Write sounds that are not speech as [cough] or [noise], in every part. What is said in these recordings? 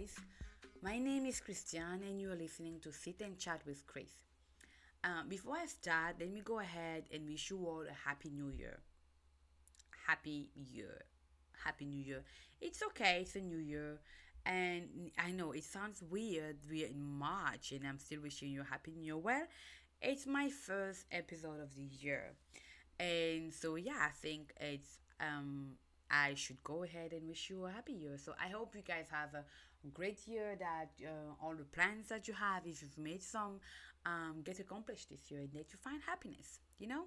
guys. My name is Christiane, and you are listening to Sit and Chat with Chris. Uh, before I start, let me go ahead and wish you all a happy new year. Happy year. Happy new year. It's okay, it's a new year. And I know it sounds weird, we're in March, and I'm still wishing you a happy new year. Well, it's my first episode of the year. And so, yeah, I think it's um, I should go ahead and wish you a happy year. So I hope you guys have a great year. That uh, all the plans that you have, if you've made some, um, get accomplished this year, and that you find happiness. You know,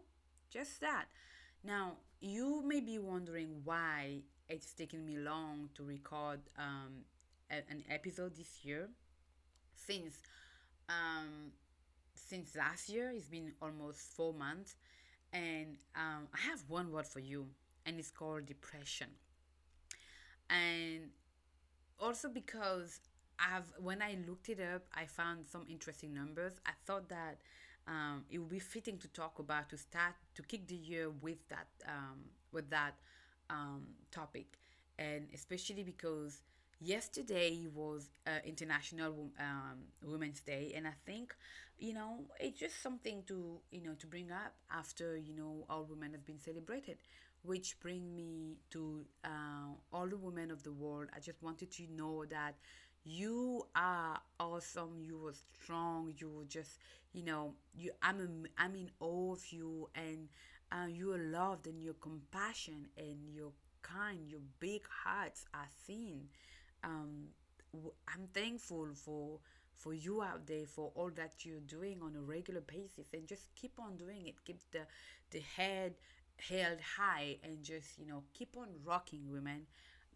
just that. Now you may be wondering why it's taken me long to record um, a- an episode this year, since um, since last year. It's been almost four months, and um, I have one word for you and it's called depression. And also because I've when I looked it up, I found some interesting numbers. I thought that um, it would be fitting to talk about to start to kick the year with that um, with that um, topic, and especially because yesterday was uh, International um, Women's Day, and I think you know it's just something to you know to bring up after you know all women have been celebrated which bring me to uh, all the women of the world. I just wanted to know that you are awesome. You are strong. You are just, you know, you. I'm a, I'm in awe of you, and uh, you are loved, and your compassion and your kind, your big hearts are seen. Um, I'm thankful for for you out there for all that you're doing on a regular basis and just keep on doing it keep the the head held high and just you know keep on rocking women.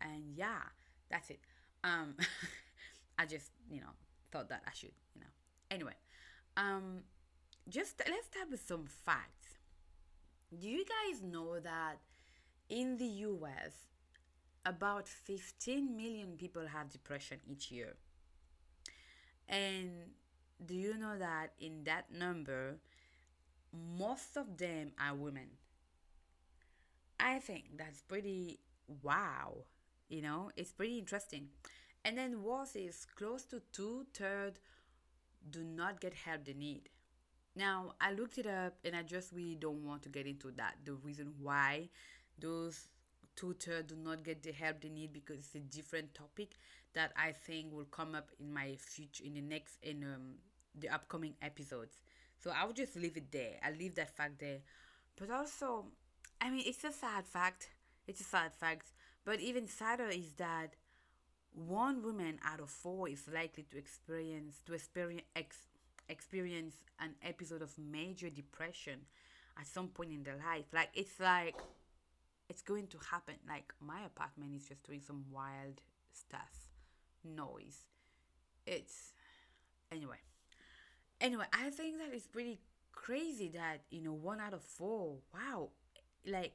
And yeah that's it. Um [laughs] i just you know thought that i should you know. Anyway um just let's start with some facts. Do you guys know that in the us about 15 million people have depression each year? And do you know that in that number most of them are women I think that's pretty wow. You know, it's pretty interesting. And then worse is close to two thirds do not get help they need. Now I looked it up and I just really don't want to get into that. The reason why those two thirds do not get the help they need because it's a different topic that I think will come up in my future in the next in um the upcoming episodes. So I will just leave it there. I'll leave that fact there. But also I mean, it's a sad fact. It's a sad fact. But even sadder is that one woman out of four is likely to experience to experience ex, experience an episode of major depression at some point in their life. Like it's like it's going to happen. Like my apartment is just doing some wild stuff, noise. It's anyway. Anyway, I think that it's pretty crazy that you know one out of four. Wow, like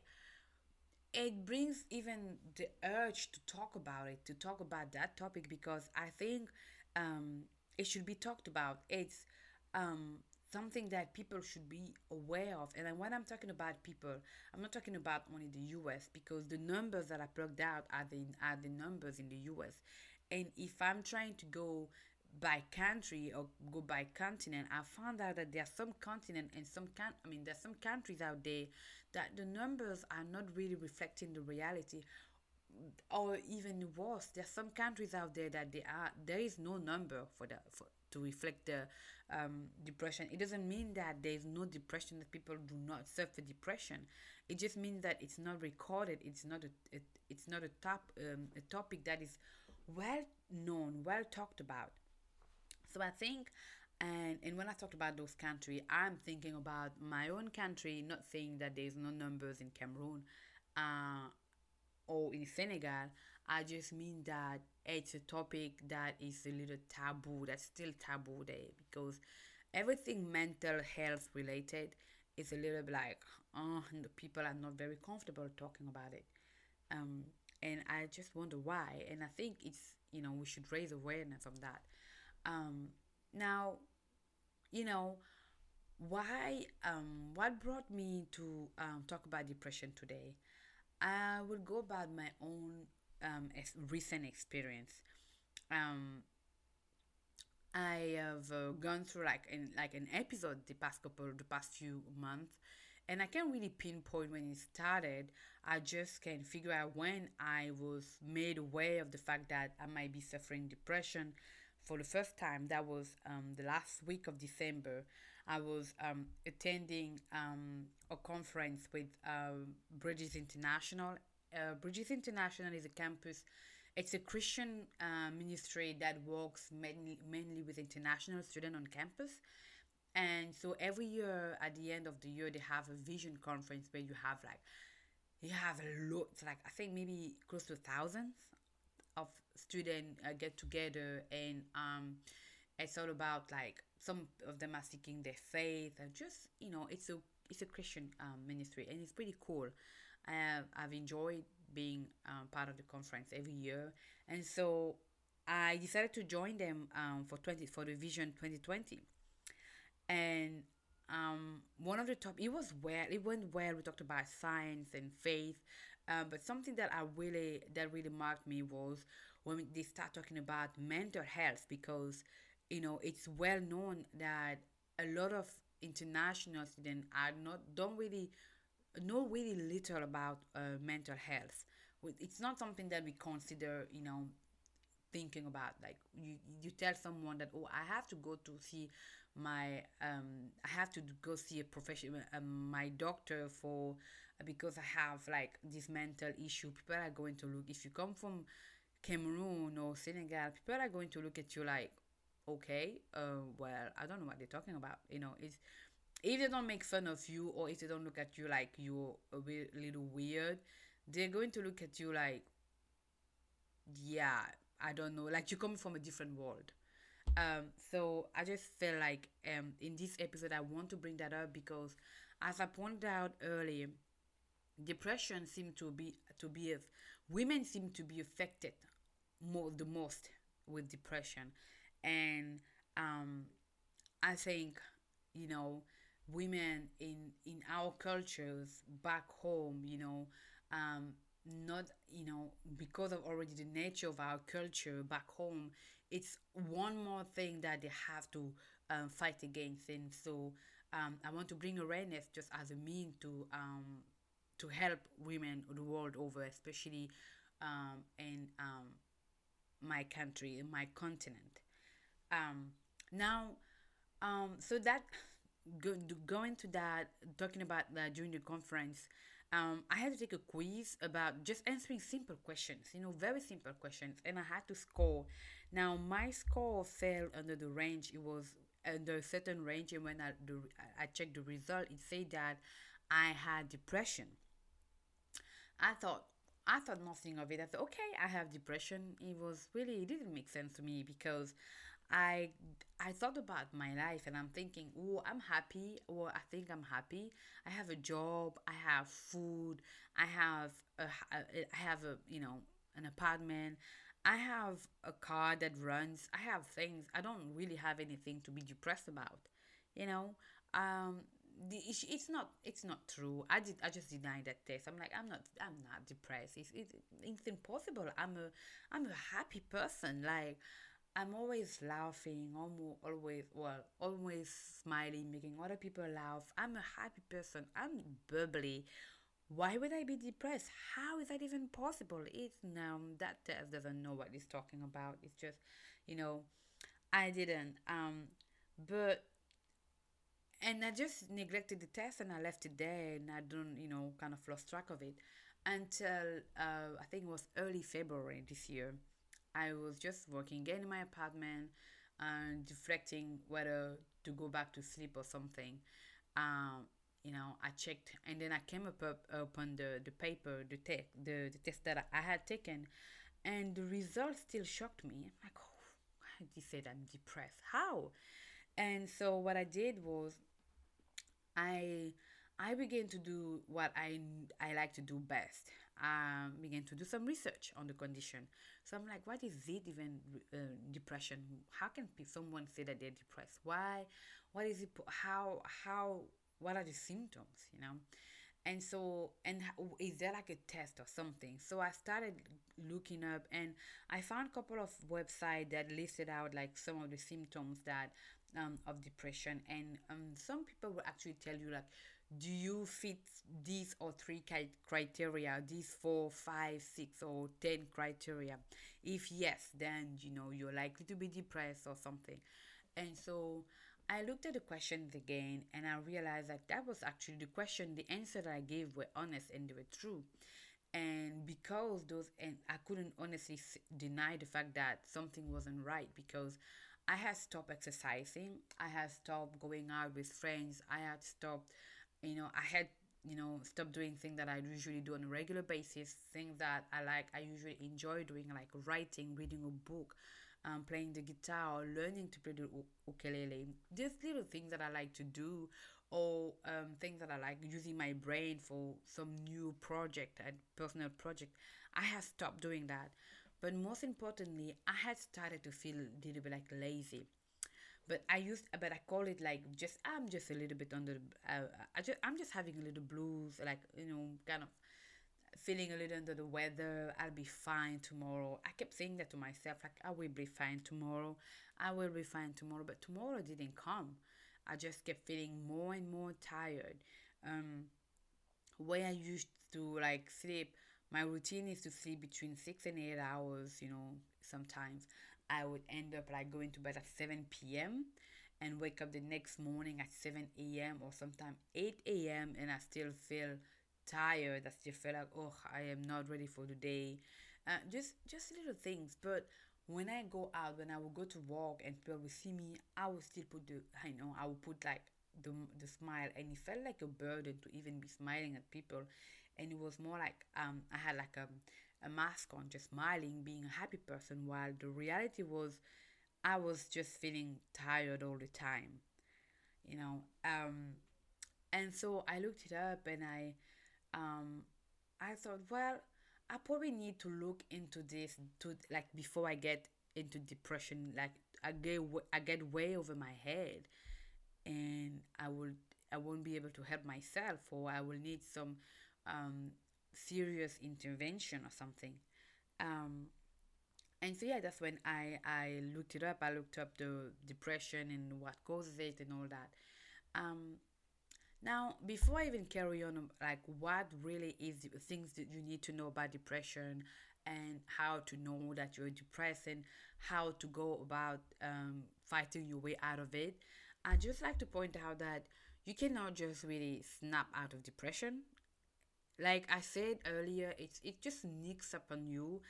it brings even the urge to talk about it to talk about that topic because i think um, it should be talked about. It's um, something that people should be aware of. And when i'm talking about people i'm not talking about only the us because the numbers that i plugged out are the are the numbers in the us and if i'm trying to go by country or go by continent, I found out that there are some continent and some can I mean there's some countries out there that the numbers are not really reflecting the reality. Or even worse there's some countries out there that they are there is no number for that for to reflect the um, depression. It doesn't mean that there is no depression that people do not suffer depression. It just means that it's not recorded it's not a it, it's not a top um, a topic that is well known well talked about so I think, and and when I talked about those countries, I'm thinking about my own country. Not saying that there's no numbers in Cameroon, uh, or in Senegal. I just mean that it's a topic that is a little taboo. That's still taboo there because everything mental health related is a little bit like, oh, the people are not very comfortable talking about it. Um, and I just wonder why. And I think it's you know we should raise awareness of that. Um, now, you know, why, um, what brought me to um, talk about depression today? I will go about my own um, recent experience. um, I have uh, gone through like in like an episode the past couple the past few months and I can't really pinpoint when it started. I just can figure out when I was made aware of the fact that I might be suffering depression for the first time. That was um, the last week of December. I was um, attending um, a conference with uh, Bridges International. Uh, Bridges International is a campus it's a Christian uh, ministry that works mainly, mainly with international students on campus. And so every year at the end of the year, they have a vision conference where you have like, you have a lot, like I think maybe close to thousands of students uh, get together and um, it's all about like some of them are seeking their faith and just you know it's a it's a Christian um, ministry and it's pretty cool. Uh, I've enjoyed being um, part of the conference every year, and so I decided to join them um, for twenty for the Vision 2020, and um, one of the top it was well it went well. We talked about science and faith, uh, but something that I really that really marked me was when they start talking about mental health because you know it's well known that a lot of international students are not don't really know really little about uh, mental health. It's not something that we consider, you know, thinking about. Like you, you tell someone that, oh, I have to go to see my, um, I have to go see a professional, um, my doctor for because I have like this mental issue. People are going to look. If you come from Cameroon or Senegal, people are going to look at you like, okay, uh, well, I don't know what they're talking about. You know, it's if they don't make fun of you or if they don't look at you like you're a little weird, they're going to look at you like, yeah, I don't know, like you come from a different world. Um, so I just feel like um, in this episode I want to bring that up because, as I pointed out earlier, depression seems to be to be if women seem to be affected more the most with depression, and um, I think you know women in in our cultures back home you know um not you know because of already the nature of our culture back home it's one more thing that they have to um, fight against and so um, i want to bring awareness just as a mean to um, to help women the world over especially um, in um, my country in my continent um, now um, so that going to that, talking about that during the conference, um, I had to take a quiz about just answering simple questions, you know, very simple questions, and I had to score. Now, my score fell under the range. It was under a certain range, and when I, the, I checked the result, it said that I had depression. I thought, I thought nothing of it. I thought, okay, I have depression. It was really, it didn't make sense to me because I I thought about my life and I'm thinking, oh, I'm happy, or I think I'm happy. I have a job, I have food, I have a, I have a you know an apartment, I have a car that runs, I have things. I don't really have anything to be depressed about, you know. Um, the it's not it's not true. I did I just denied that test. I'm like I'm not I'm not depressed. It's it's, it's impossible. I'm a I'm a happy person. Like I'm always laughing, almost always well, always smiling, making other people laugh. I'm a happy person. I'm bubbly. Why would I be depressed? How is that even possible? It's no that test doesn't know what it's talking about. It's just, you know, I didn't. Um, but and I just neglected the test and I left it there and I don't, you know, kind of lost track of it until uh, I think it was early February this year I was just working, in my apartment, and reflecting whether to go back to sleep or something. Um, you know, I checked, and then I came up, up upon the the paper, the test, the, the test that I had taken, and the results still shocked me. I'm like, oh, they said I'm depressed. How? And so what I did was, I I began to do what I I like to do best um, began to do some research on the condition. So I'm like, what is it even uh, depression? How can someone say that they're depressed? Why? What is it? How? How? What are the symptoms? You know? and so and is there like a test or something so i started looking up and i found a couple of websites that listed out like some of the symptoms that um, of depression and um, some people will actually tell you like do you fit these or three criteria these four five six or ten criteria if yes then you know you're likely to be depressed or something and so I looked at the questions again and I realized that that was actually the question, the answer that I gave were honest and they were true. And because those, and I couldn't honestly deny the fact that something wasn't right because I had stopped exercising, I had stopped going out with friends, I had stopped, you know, I had, you know, stopped doing things that I usually do on a regular basis, things that I like, I usually enjoy doing, like writing, reading a book, um, playing the guitar or learning to play the u- ukulele. Just little things that I like to do, or um, things that I like using my brain for some new project and personal project. I have stopped doing that. But most importantly, I had started to feel a little bit like lazy. But I used, but I call it like just I'm just a little bit under. Uh, I just I'm just having a little blues, like you know, kind of feeling a little under the weather. I'll be fine tomorrow. I kept saying that to myself, like, I will be fine tomorrow. I will be fine tomorrow. But tomorrow didn't come. I just kept feeling more and more tired. Um, where I used to like sleep, my routine is to sleep between six and eight hours, you know, sometimes. I would end up like going to bed at 7 p.m. and wake up the next morning at 7 a.m. or sometimes 8 a.m. and I still feel tired. that still feel like, oh, I am not ready for the day. Uh, just just little things. But when I go out, when I will go to walk and people will see me, I will still put the, I know, I will put like the, the smile. And it felt like a burden to even be smiling at people. And it was more like um, I had like a, a mask on, just smiling, being a happy person, while the reality was I was just feeling tired all the time, you know. Um, and so I looked it up and I um I thought, well, I probably need to look into this to like before I get into depression. Like I get I get way over my head, and I will I won't be able to help myself, or I will need some um serious intervention or something. Um, and so yeah, that's when I I looked it up. I looked up the depression and what causes it and all that. Um, now, before I even carry on, um, like what really is the things that you need to know about depression and how to know that you're depressed and how to go about um, fighting your way out of it, I just like to point out that you cannot just really snap out of depression. Like I said earlier, it's it just sneaks up on you,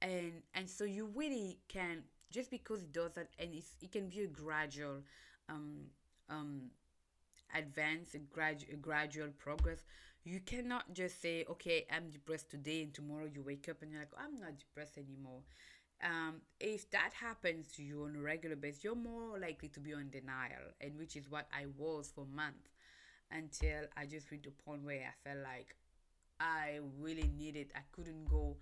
and and so you really can just because it does that, and it's it can be a gradual, um, um, advance, a, grad, gradual progress. You cannot just say, okay, I'm depressed today, and tomorrow you wake up and you're like, I'm not depressed anymore. Um, if that happens to you on a regular basis, you're more likely to be on denial, and which is what I was for months until I just reached the point where I felt like I really needed. I couldn't go.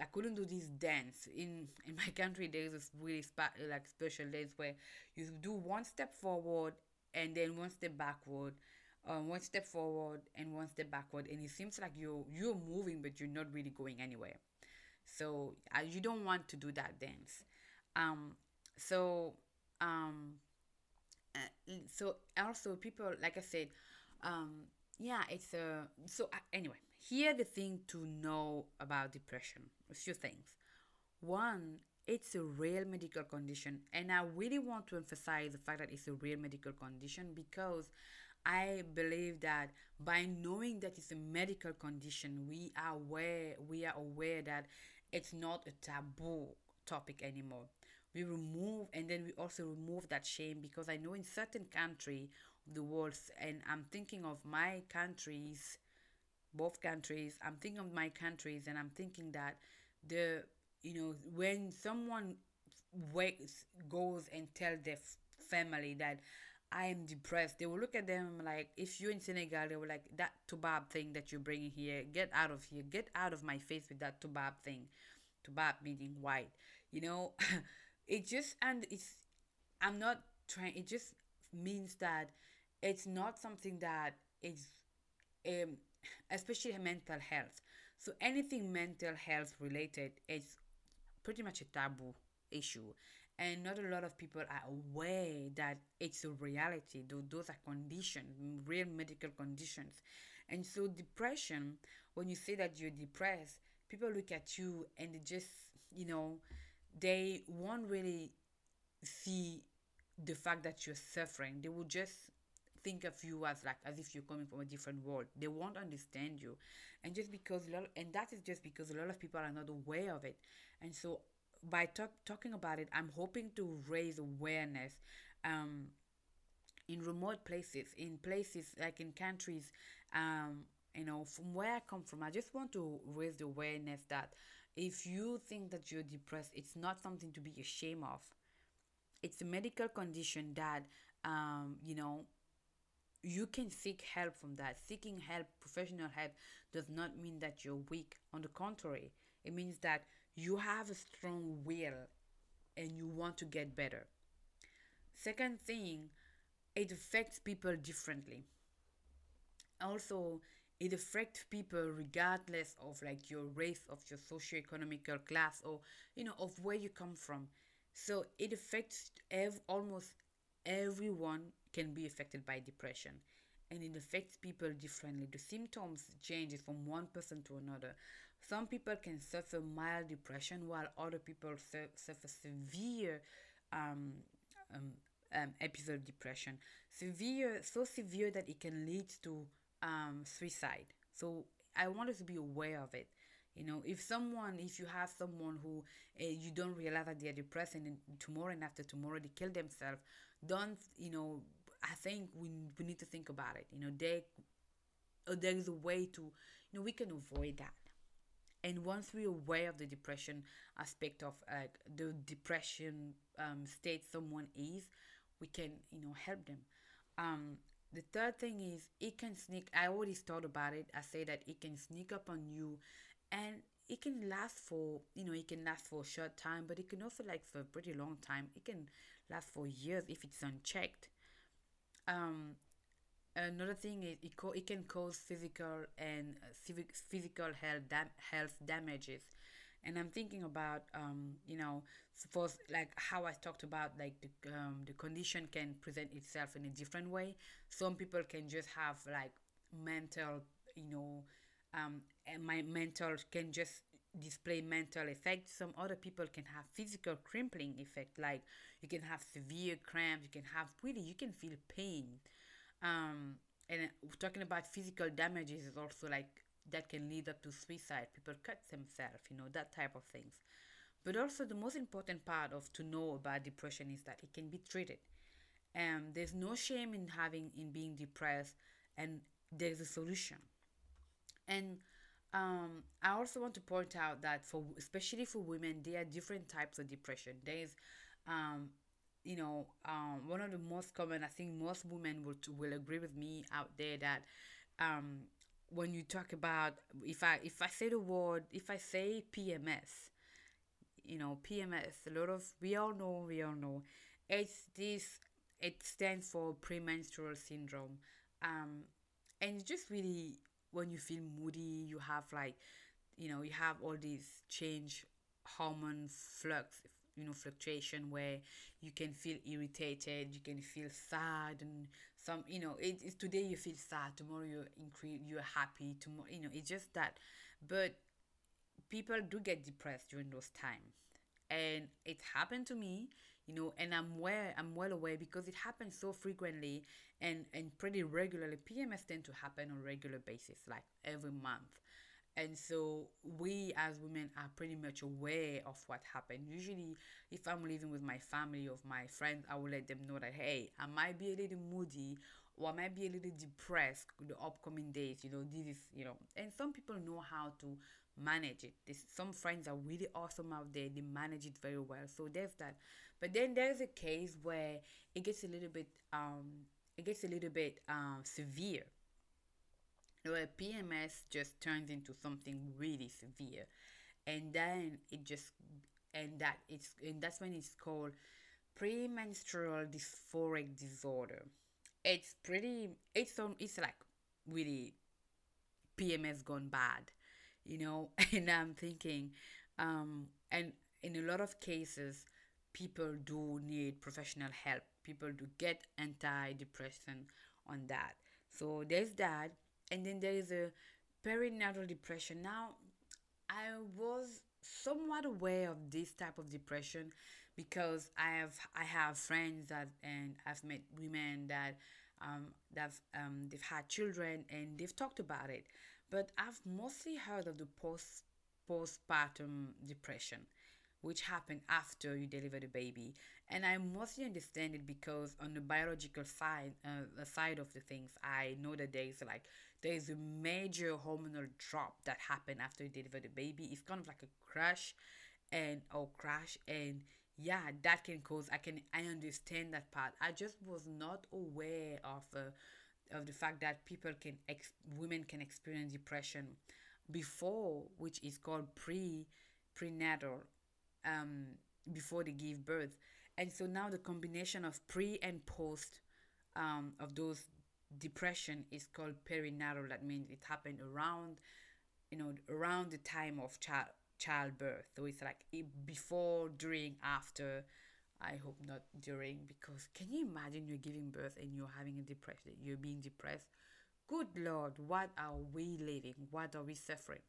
I couldn't do this dance in in my country. There's this really spa, like special dance where you do one step forward and then one step backward, um, one step forward and one step backward, and it seems like you're you're moving but you're not really going anywhere. So uh, you don't want to do that dance. Um, so um, uh, so also people like I said, um, yeah, it's a so uh, anyway. Here the thing to know about depression. A few things. One, it's a real medical condition, and I really want to emphasize the fact that it's a real medical condition because I believe that by knowing that it's a medical condition, we are aware we are aware that it's not a taboo topic anymore. We remove and then we also remove that shame because I know in certain country of the world and I'm thinking of my countries both countries i'm thinking of my countries and i'm thinking that the you know when someone wakes goes and tell their family that i am depressed they will look at them like if you're in senegal they were like that tubab thing that you're bringing here get out of here get out of my face with that tubab thing tubab meaning white you know [laughs] it just and it's i'm not trying it just means that it's not something that is um especially mental health. So anything mental health related is pretty much a taboo issue. And not a lot of people are aware that it's a reality those are conditions real medical conditions. And so depression when you say that you're depressed people look at you and they just you know they won't really see the fact that you're suffering. They will just think of you as like as if you're coming from a different world. They won't understand you. And just because a lot and that is just because a lot of people are not aware of it. And so by talk, talking about it i'm hoping to raise awareness um, in remote places in places like in countries um, you know from where i come from i just want to raise the awareness that if you think that you're depressed it's not something to be ashamed of. It's a medical condition that um, you know you can seek help from that. Seeking help, professional help, does not mean that you're weak. On the contrary, it means that you have a strong will and you want to get better. Second thing, it affects people differently. Also, it affects people regardless of like your race, of your socio-economical class, or you know of where you come from. So it affects ev- almost everyone can be affected by depression and it affects people differently. The symptoms change from one person to another. Some people can suffer mild depression while other people su- suffer severe um, um, um, episode of depression. Severe, so severe that it can lead to um, suicide. So I want us to be aware of it. You know, if someone, if you have someone who uh, you don't realize that they are depressed and tomorrow and after tomorrow they kill themselves, don't, you know, I think we, we need to think about it. You know, there, uh, there is a way to, you know, we can avoid that. And once we're aware of the depression aspect of like the depression um, state someone is, we can, you know, help them. Um, the third thing is it can sneak. I already thought about it. I say that it can sneak up on you, and it can last for you know it can last for a short time, but it can also like for a pretty long time. It can last for years if it's unchecked um, another thing is it, co- it can cause physical and uh, physical health dam- health damages. And i'm thinking about um, you know suppose like how i talked about like the, um, the condition can present itself in a different way. Some people can just have like mental you know um, and my mental can just display mental effects some other people can have physical crippling effect like you can have severe cramps you can have really you can feel pain. Um, and talking about physical damages is also like that can lead up to suicide. People cut themselves you know that type of things. But also the most important part of to know about depression is that it can be treated. And um, there's no shame in having in being depressed and there's a solution. And um, I also want to point out that for especially for women, there are different types of depression. There is, um, you know, um, one of the most common. I think most women will will agree with me out there that, um, when you talk about if I if I say the word if I say PMS, you know PMS. A lot of we all know we all know, it's this. It stands for premenstrual syndrome, um, and it's just really when you feel moody you have like you know you have all these change hormone flux you know fluctuation where you can feel irritated you can feel sad and some you know it, it's today you feel sad tomorrow you're incre- you're happy tomorrow you know it's just that. But people do get depressed during those times and it happened to me you know and i'm well i'm well aware because it happens so frequently and and pretty regularly. Pms tend to happen on regular basis like every month. And so we as women are pretty much aware of what happened. Usually if i'm living with my family or my friends i will let them know that hey i might be a little moody or I might be a little depressed the upcoming days you know this is you know. And some people know how to manage it. This, some friends are really awesome out there. They manage it very well. So there's that. But then there's a case where it gets a little bit um it gets a little bit um severe. Where PMS just turns into something really severe. And then it just and that it's and that's when it's called premenstrual dysphoric disorder. It's pretty it's on it's like really PMS gone bad, you know. [laughs] And I'm thinking, um, and in a lot of cases, people do need professional help. People do get antidepressant on that. So there's that, and then there is a perinatal depression. Now, I was somewhat aware of this type of depression because I have I have friends that and I've met women that um that um they've had children and they've talked about it, but I've mostly heard of the post postpartum depression which happen after you deliver the baby. And I mostly understand it because on the biological side, uh, side of the things, I know that there is like there is a major hormonal drop that happen after you deliver the baby. It's kind of like a crash, and or crash, and yeah, that can cause. I can I understand that part. I just was not aware of uh, of the fact that people can ex- women can experience depression before, which is called pre prenatal um, before they give birth. And so now the combination of pre and post um, of those depression is called perinatal. That means it happened around, you know, around the time of child childbirth. So it's like before, during, after. I hope not during because can you imagine you're giving birth and you're having a depression, you're being depressed? Good Lord, what are we living? What are we suffering?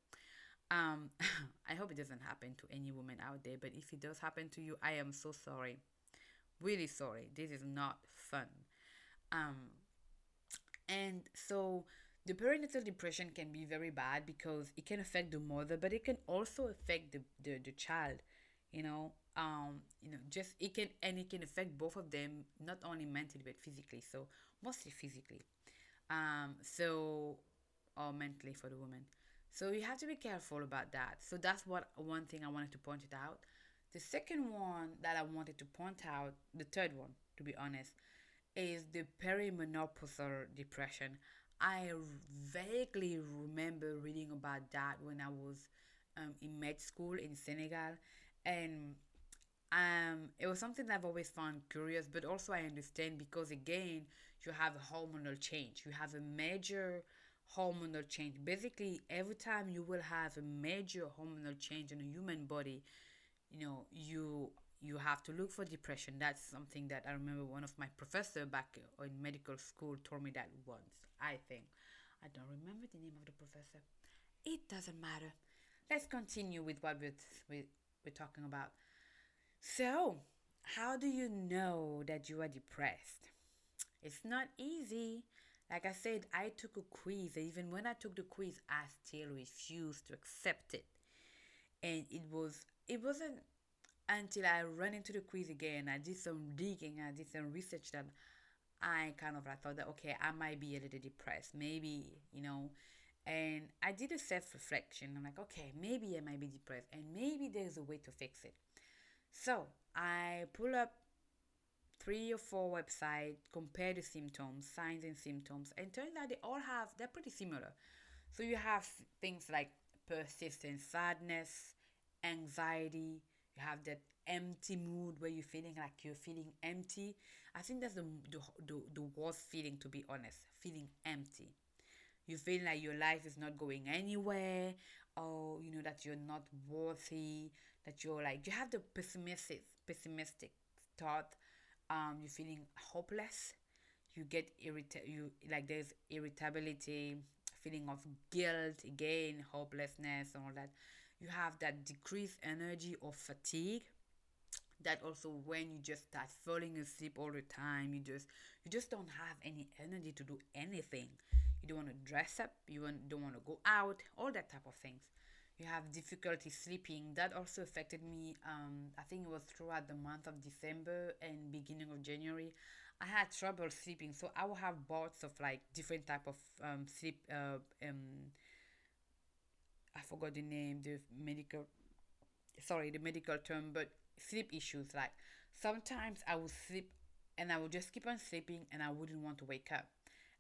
Um, [laughs] I hope it doesn't happen to any woman out there, but if it does happen to you, I am so sorry. Really sorry. This is not fun. Um, and so the perinatal depression can be very bad because it can affect the mother, but it can also affect the, the, the child, you know. Um, you know, just it can and it can affect both of them, not only mentally but physically. So mostly physically. Um, so or mentally for the woman. So you have to be careful about that. So that's what one thing I wanted to point it out. The second one that I wanted to point out, the third one, to be honest, is the perimenopausal depression. I vaguely remember reading about that when I was um, in med school in Senegal, and um, it was something that I've always found curious, but also I understand because again, you have a hormonal change. You have a major hormonal change. Basically, every time you will have a major hormonal change in a human body, you know, you you have to look for depression. That's something that I remember one of my professor back in medical school told me that once. I think I don't remember the name of the professor. It doesn't matter. Let's continue with what we're, we're, we're talking about. So, how do you know that you are depressed? It's not easy. Like I said, I took a quiz. Even when I took the quiz, I still refused to accept it. And it was it wasn't until I ran into the quiz again, I did some digging, I did some research that I kind of I thought that okay, I might be a little depressed. Maybe, you know, and I did a self reflection. I'm like, okay, maybe I might be depressed, and maybe there's a way to fix it. So I pull up three or four websites, compare the symptoms, signs and symptoms, and turns out they all have, they're pretty similar. So you have things like persistent sadness, anxiety, you have that empty mood where you're feeling like you're feeling empty. I think that's the, the, the, the worst feeling, to be honest, feeling empty. You feel like your life is not going anywhere, or you know that you're not worthy, that you're like you have the pessimistic pessimistic thought um you're feeling hopeless? You get irritated you like there's irritability feeling of guilt again hopelessness and all that. You have that decreased energy or fatigue that also when you just start falling asleep all the time you just you just don't have any energy to do anything. You don't want to dress up you don't want to go out all that type of things you have difficulty sleeping. That also affected me um, i think it was throughout the month of december and beginning of january. I had trouble sleeping so i will have bouts of like different type of um, sleep uh, um, i forgot the name the medical sorry the medical term but sleep issues like sometimes i would sleep and i would just keep on sleeping and i wouldn't want to wake up.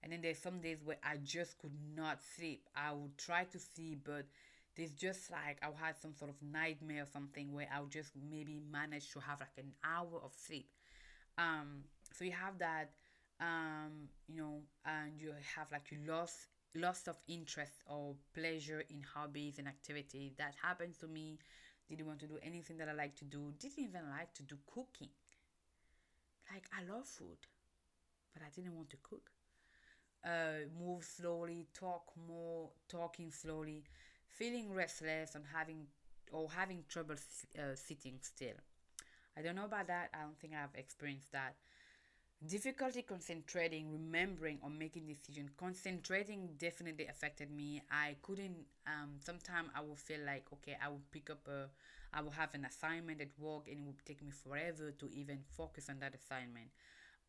And then there's some days where i just could not sleep. I would try to sleep but there's just like I'll have some sort of nightmare or something where I'll just maybe manage to have like an hour of sleep. Um, so you have that, um, you know, and you have like you lost loss of interest or pleasure in hobbies and activities that happened to me. Didn't want to do anything that i like to do. Didn't even like to do cooking. Like i love food but i didn't want to cook. Uh, move slowly talk more talking slowly feeling restless and having or having trouble uh, sitting still. I don't know about that. I don't think i've experienced that. Difficulty concentrating remembering or making decision. Concentrating definitely affected me. I couldn't um sometimes i would feel like okay i would pick up a i will have an assignment at work and it would take me forever to even focus on that assignment.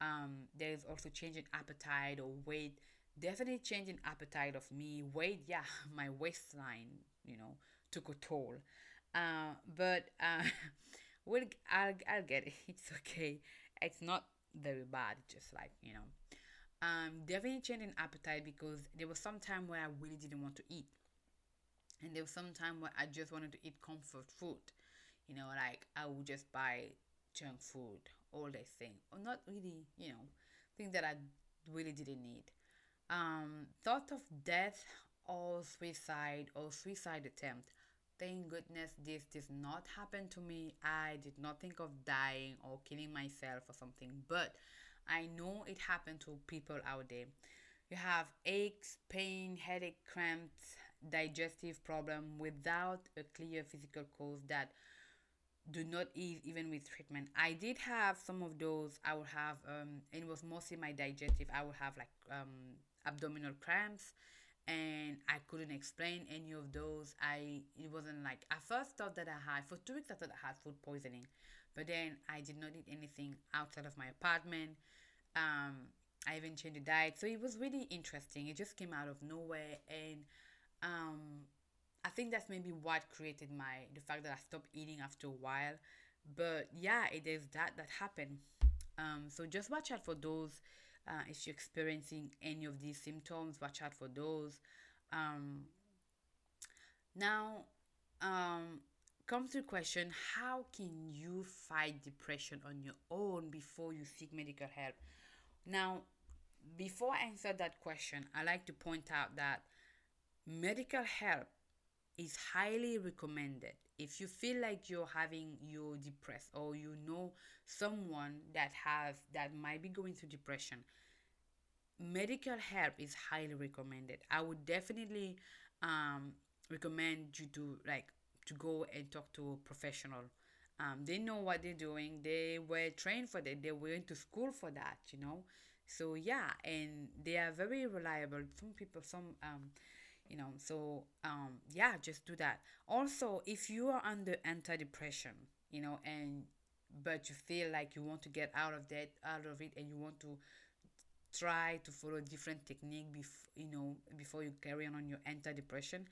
Um there's also changing appetite or weight definitely changing appetite of me weight yeah [laughs] my waistline you know took a toll. Uh but uh [laughs] we'll I'll, I'll get it. [laughs] It's okay. It's not very bad just like you know. Um definitely changing appetite because there was some time where i really didn't want to eat. And there was some time where i just wanted to eat comfort food. You know like i would just buy junk food all that thing. Or not really you know things that i really didn't need um thought of death or suicide or suicide attempt thank goodness this did not happen to me. I did not think of dying or killing myself or something, but I know it happened to people out there. You have aches, pain, headache, cramps, digestive problem without a clear physical cause that do not ease even with treatment. I did have some of those. I would have um it was mostly my digestive. I would have like um abdominal cramps and I couldn't explain any of those. I it wasn't like I first thought that I had for two weeks I thought I had food poisoning, but then I did not eat anything outside of my apartment. Um, I even changed the diet, so it was really interesting. It just came out of nowhere, and um, I think that's maybe what created my the fact that I stopped eating after a while. But yeah, it is that that happened. Um, so just watch out for those uh, if you're experiencing any of these symptoms, watch out for those. Um, now, um, comes to the question how can you fight depression on your own before you seek medical help? Now, before I answer that question, I like to point out that medical help is highly recommended. If you feel like you're having you're depressed or you know someone that has that might be going through depression medical help is highly recommended. I would definitely um, recommend you to like to go and talk to a professional. Um, they know what they're doing. They were trained for that. They went to school for that you know? So yeah and they are very reliable. Some people some um, you know so um yeah just do that. Also if you are under antidepressant you know and but you feel like you want to get out of that out of it and you want to try to follow different technique before you know before you carry on on your antidepressant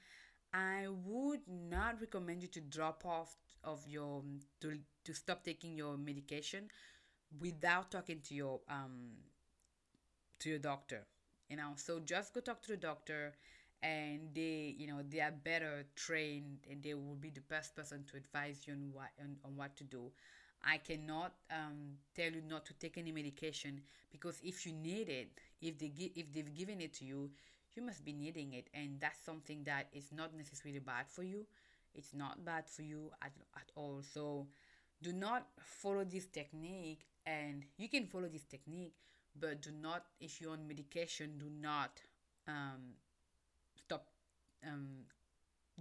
i would not recommend you to drop off of your to to stop taking your medication without talking to your um to your doctor you know. So just go talk to the doctor and they you know they are better trained and they will be the best person to advise you on what on, on what to do. I cannot um, tell you not to take any medication because if you need it if they give if they've given it to you you must be needing it. And that's something that is not necessarily bad for you. It's not bad for you at, at all. So do not follow this technique. And you can follow this technique but do not if you're on medication do not um, um,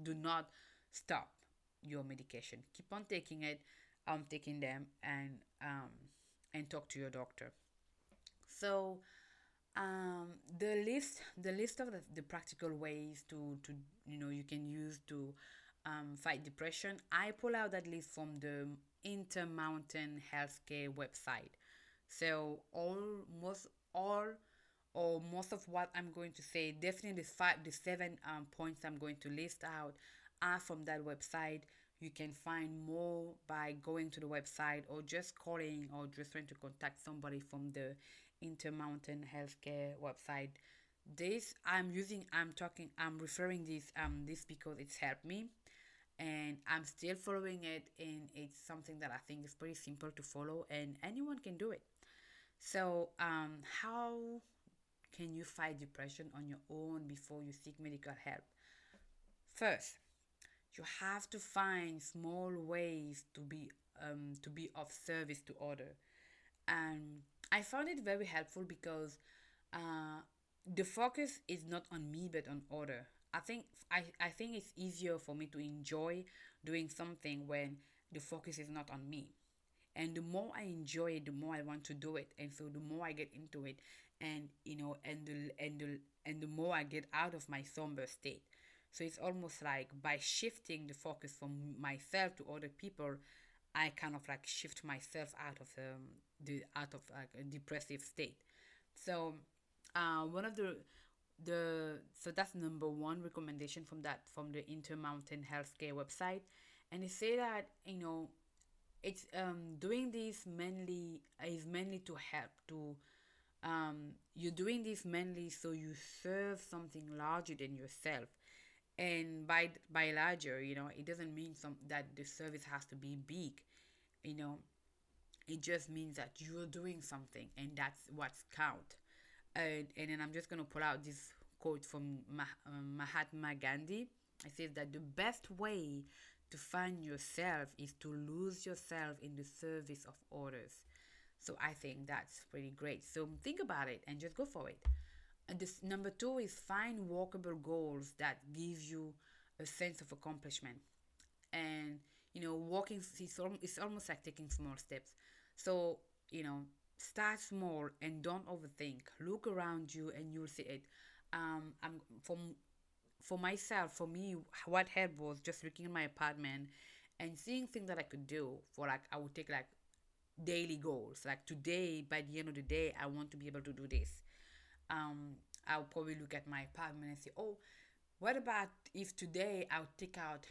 do not stop your medication. Keep on taking it. Um taking them and um and talk to your doctor. So um the list the list of the, the practical ways to to you know you can use to um, fight depression i pull out that list from the intermountain healthcare website. So all most all or most of what I'm going to say, definitely the five, the seven um, points I'm going to list out are from that website. You can find more by going to the website or just calling or just trying to contact somebody from the Intermountain Healthcare website. This I'm using, I'm talking, I'm referring this um this because it's helped me, and I'm still following it, and it's something that I think is pretty simple to follow, and anyone can do it. So um how can you fight depression on your own before you seek medical help? First, you have to find small ways to be um, to be of service to other, and I found it very helpful because uh, the focus is not on me but on other. I think I, I think it's easier for me to enjoy doing something when the focus is not on me. And the more I enjoy it, the more I want to do it. And so the more I get into it and you know and the and the and the more I get out of my somber state. So it's almost like by shifting the focus from myself to other people, I kind of like shift myself out of um, the out of like a depressive state. So uh, one of the the so that's number one recommendation from that from the Intermountain Healthcare website, and they say that you know it's um doing this mainly is mainly to help to um you're doing this mainly so you serve something larger than yourself. And by by larger you know it doesn't mean some that the service has to be big you know. It just means that you're doing something and that's what's count. And, and then i'm just going to pull out this quote from Mah- um, mahatma gandhi. It says that the best way to find yourself is to lose yourself in the service of others so i think that's pretty great so think about it and just go for it and this number two is find walkable goals that give you a sense of accomplishment. And you know, walking is it's almost like taking small steps. So you know, start small and don't overthink. Look around you and you'll see it. Um, I'm from for myself. For me, what helped was just looking at my apartment and seeing things that I could do. For like, I would take like daily goals. Like today, by the end of the day, I want to be able to do this um, I'll probably look at my apartment and say, oh, what about if today I'll take out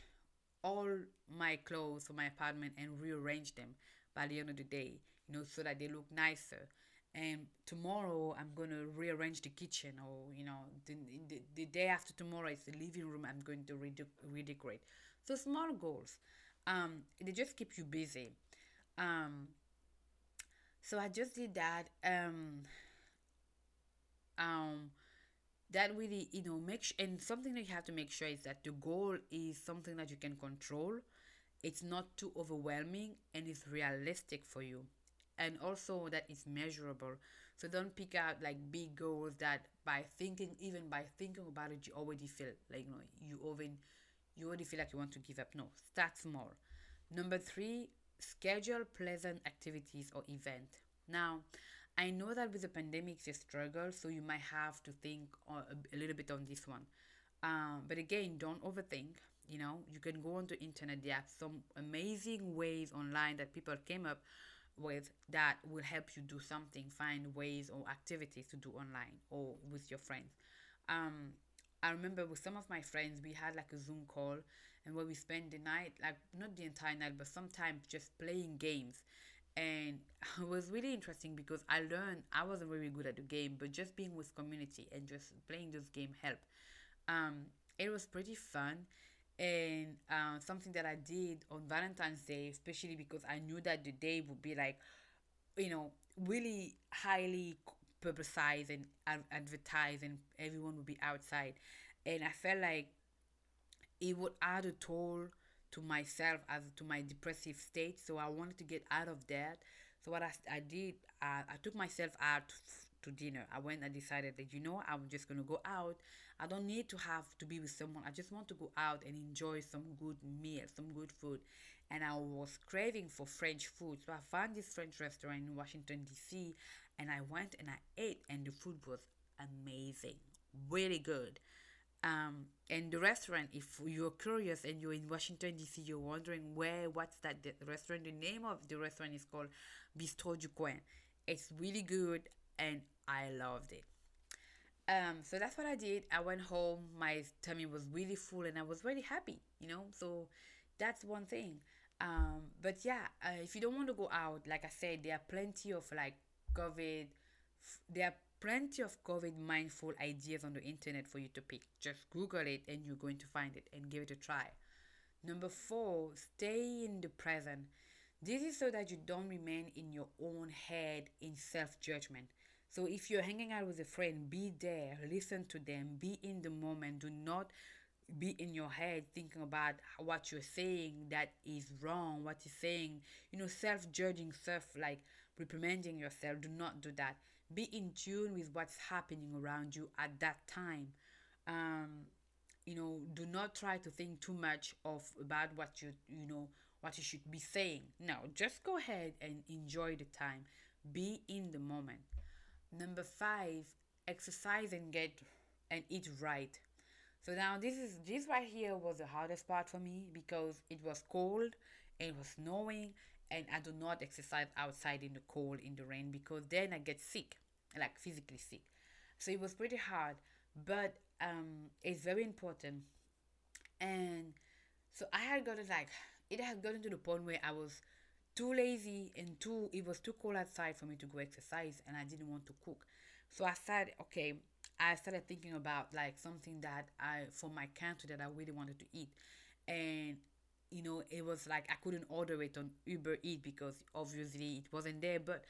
all my clothes from my apartment and rearrange them by the end of the day, you know, so that they look nicer. And tomorrow I'm going to rearrange the kitchen, or you know, the, the, the day after tomorrow is the living room. I'm going to redecorate. redecorate. So small goals, um, they just keep you busy. Um, so I just did that. Um, um that really you know make sh- and something that you have to make sure is that the goal is something that you can control. It's not too overwhelming and it's realistic for you. And also that it's measurable. So don't pick out like big goals that by thinking even by thinking about it you already feel like you know you even you already feel like you want to give up. No start small. Number three schedule pleasant activities or event now I know that with the pandemic it's a struggle, so you might have to think a, little bit on this one. Um, but again, don't overthink. You know, you can go on onto internet. There are some amazing ways online that people came up with that will help you do something. Find ways or activities to do online or with your friends. Um, I remember with some of my friends, we had like a Zoom call and where we spend the night, like not the entire night, but sometimes just playing games. And [laughs] it was really interesting because I learned I wasn't very good at the game, but just being with community and just playing this game helped. Um, it was pretty fun. And uh, something that I did on Valentine's Day, especially because I knew that the day would be like, you know, really highly publicized and advertised, and everyone would be outside, and I felt like it would add a toll to myself as to my depressive state. So i wanted to get out of that. So what i, I did I, I took myself out to dinner. I went and decided that you know i'm just going to go out. I don't need to have to be with someone. I just want to go out and enjoy some good meal some good food. And i was craving for french food. So i found this french restaurant in washington d.c and i went and i ate and the food was amazing. Really good um, and the restaurant, if you're curious and you're in Washington D.C., you're wondering where, what's that the restaurant? The name of the restaurant is called Bistro du Coin. It's really good, and I loved it. Um, so that's what I did. I went home. My tummy was really full, and I was really happy. You know, so that's one thing. Um, but yeah, uh, if you don't want to go out, like I said, there are plenty of like COVID. There are plenty of COVID mindful ideas on the internet for you to pick. Just Google it and you're going to find it and give it a try. Number four, stay in the present. This is so that you don't remain in your own head in self judgment. So if you're hanging out with a friend, be there, listen to them, be in the moment. Do not be in your head thinking about what you're saying that is wrong, what you're saying, you know, self judging, self like reprimanding yourself. Do not do that. Be in tune with what's happening around you at that time. Um, you know, do not try to think too much of about what you you know what you should be saying. No, just go ahead and enjoy the time. Be in the moment. Number five, exercise and get and eat right. So now this is this right here was the hardest part for me because it was cold, it was snowing, and I do not exercise outside in the cold in the rain because then I get sick, like physically sick. So it was pretty hard, but um, it's very important. And so I had gotten like it had gotten to the point where I was too lazy and too it was too cold outside for me to go exercise and I didn't want to cook. So I said, okay, I started thinking about like something that I for my country that I really wanted to eat. And you know, it was like I couldn't order it on Uber Eat because obviously it wasn't there. But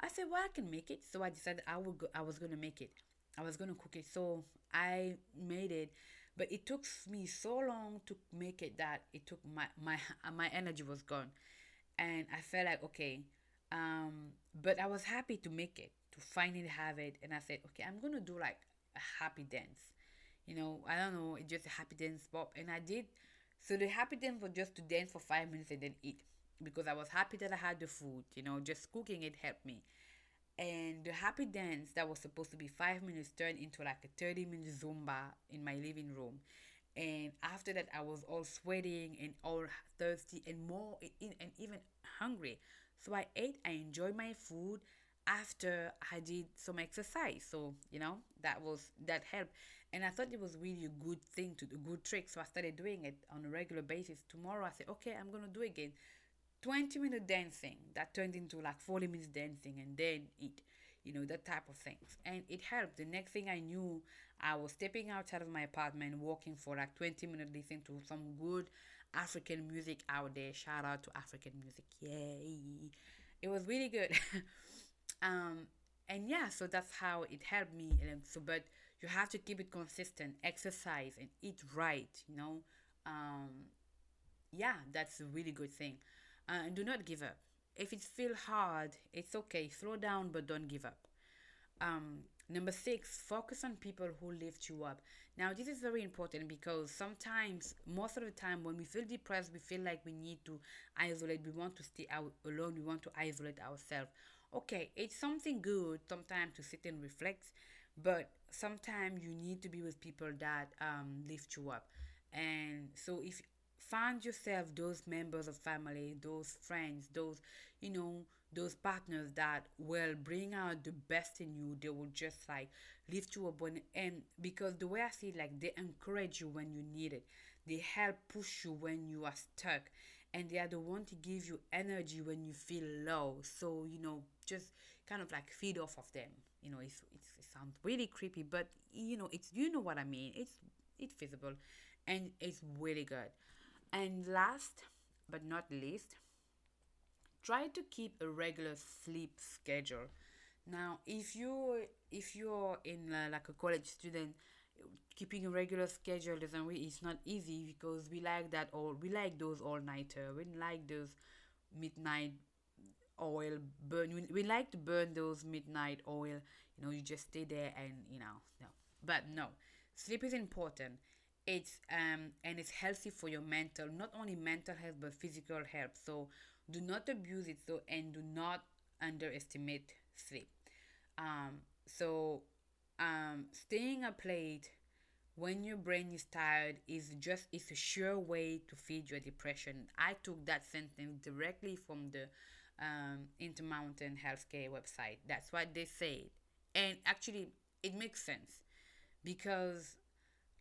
I said, well, I can make it. So I decided I would go, I was gonna make it. I was gonna cook it. So I made it, but it took me so long to make it that it took my my [laughs] my energy was gone, and I felt like okay, um, but I was happy to make it to finally have it, and I said okay, I'm gonna do like a happy dance, you know, I don't know, it's just a happy dance pop, and I did. So the happy dance was just to dance for five minutes and then eat because I was happy that I had the food, you know, just cooking it helped me. And the happy dance that was supposed to be five minutes turned into like a 30 minute zumba in my living room. And after that i was all sweating and all thirsty and more and even hungry. So i ate i enjoyed my food after i did some exercise. So you know that was that helped. And i thought it was really a good thing to do good trick. So i started doing it on a regular basis. Tomorrow i said okay i'm gonna do it again. 20 minute dancing that turned into like 40 minutes dancing and then eat you know that type of things. And it helped. The next thing i knew i was stepping outside of my apartment walking for like 20 minutes listening to some good african music out there. Shout out to african music. Yay. It was really good [laughs] um and yeah so that's how it helped me and so but you have to keep it consistent exercise and eat right you know um yeah that's a really good thing uh, and do not give up. If it feels hard, it's okay. Slow down, but don't give up. Um, number six, focus on people who lift you up. Now, this is very important because sometimes, most of the time, when we feel depressed, we feel like we need to isolate. We want to stay out alone. We want to isolate ourselves. Okay, it's something good sometimes to sit and reflect, but sometimes you need to be with people that um, lift you up. And so, if find yourself those members of family those friends those you know those partners that will bring out the best in you they will just like lift you up when and because the way i see it, like they encourage you when you need it they help push you when you are stuck and they are the one to give you energy when you feel low. So you know just kind of like feed off of them. You know it's, it's it sounds really creepy but you know it's you know what i mean. It's it's feasible and it's really good. And last but not least, try to keep a regular sleep schedule. Now, if you if you're in uh, like a college student, keeping a regular schedule really it's not easy because we like that or we like those all nighter. We like those midnight oil burn. We, we like to burn those midnight oil. You know, you just stay there and you know no. But no, sleep is important it's um and it's healthy for your mental not only mental health but physical health so do not abuse it so and do not underestimate sleep um so um staying up late when your brain is tired is just it's a sure way to feed your depression. I took that sentence directly from the um, intermountain healthcare website. That's what they said. And actually it makes sense because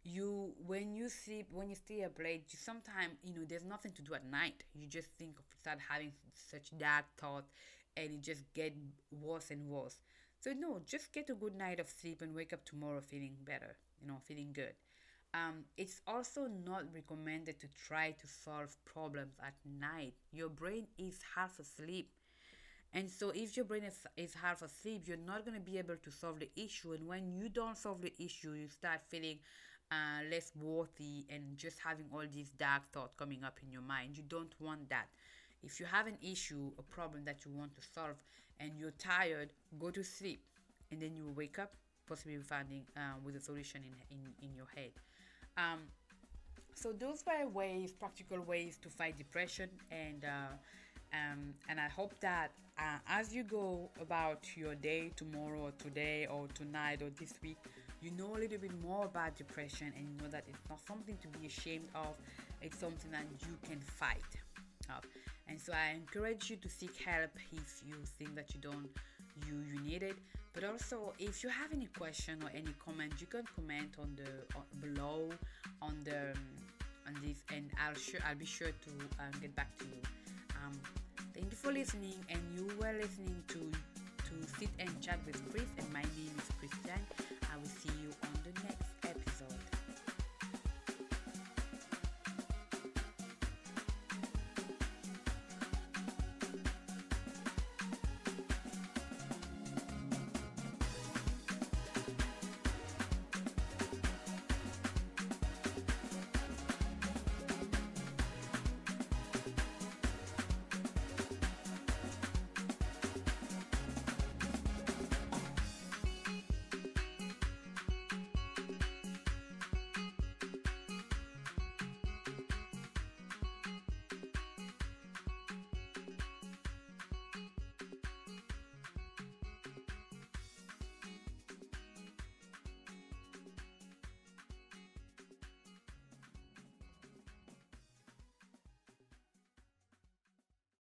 you when you sleep when you stay up late you sometimes you know there's nothing to do at night. You just think of start having such dark thoughts and it just get worse and worse. So no just get a good night of sleep and wake up tomorrow feeling better you know feeling good um, it's also not recommended to try to solve problems at night your brain is half asleep And so, if your brain is, is half asleep, you're not going to be able to solve the issue. And when you don't solve the issue, you start feeling uh, less worthy and just having all these dark thoughts coming up in your mind. You don't want that. If you have an issue, a problem that you want to solve, and you're tired, go to sleep, and then you wake up, possibly finding uh, with a solution in, in, in your head. Um, so those were ways, practical ways to fight depression, and uh, um, and I hope that uh, as you go about your day tomorrow or today or tonight or this week, you know a little bit more about depression and you know that it's not something to be ashamed of. It's something that you can fight. And so I encourage you to seek help if you think that you don't you you need it. But also, if you have any question or any comment, you can comment on the on, below on the um, on this, and I'll sure I'll be sure to um, get back to you. Um, thank you for listening, and you were listening to to sit and chat with Chris, and my name is Christiane. I will see you on the next.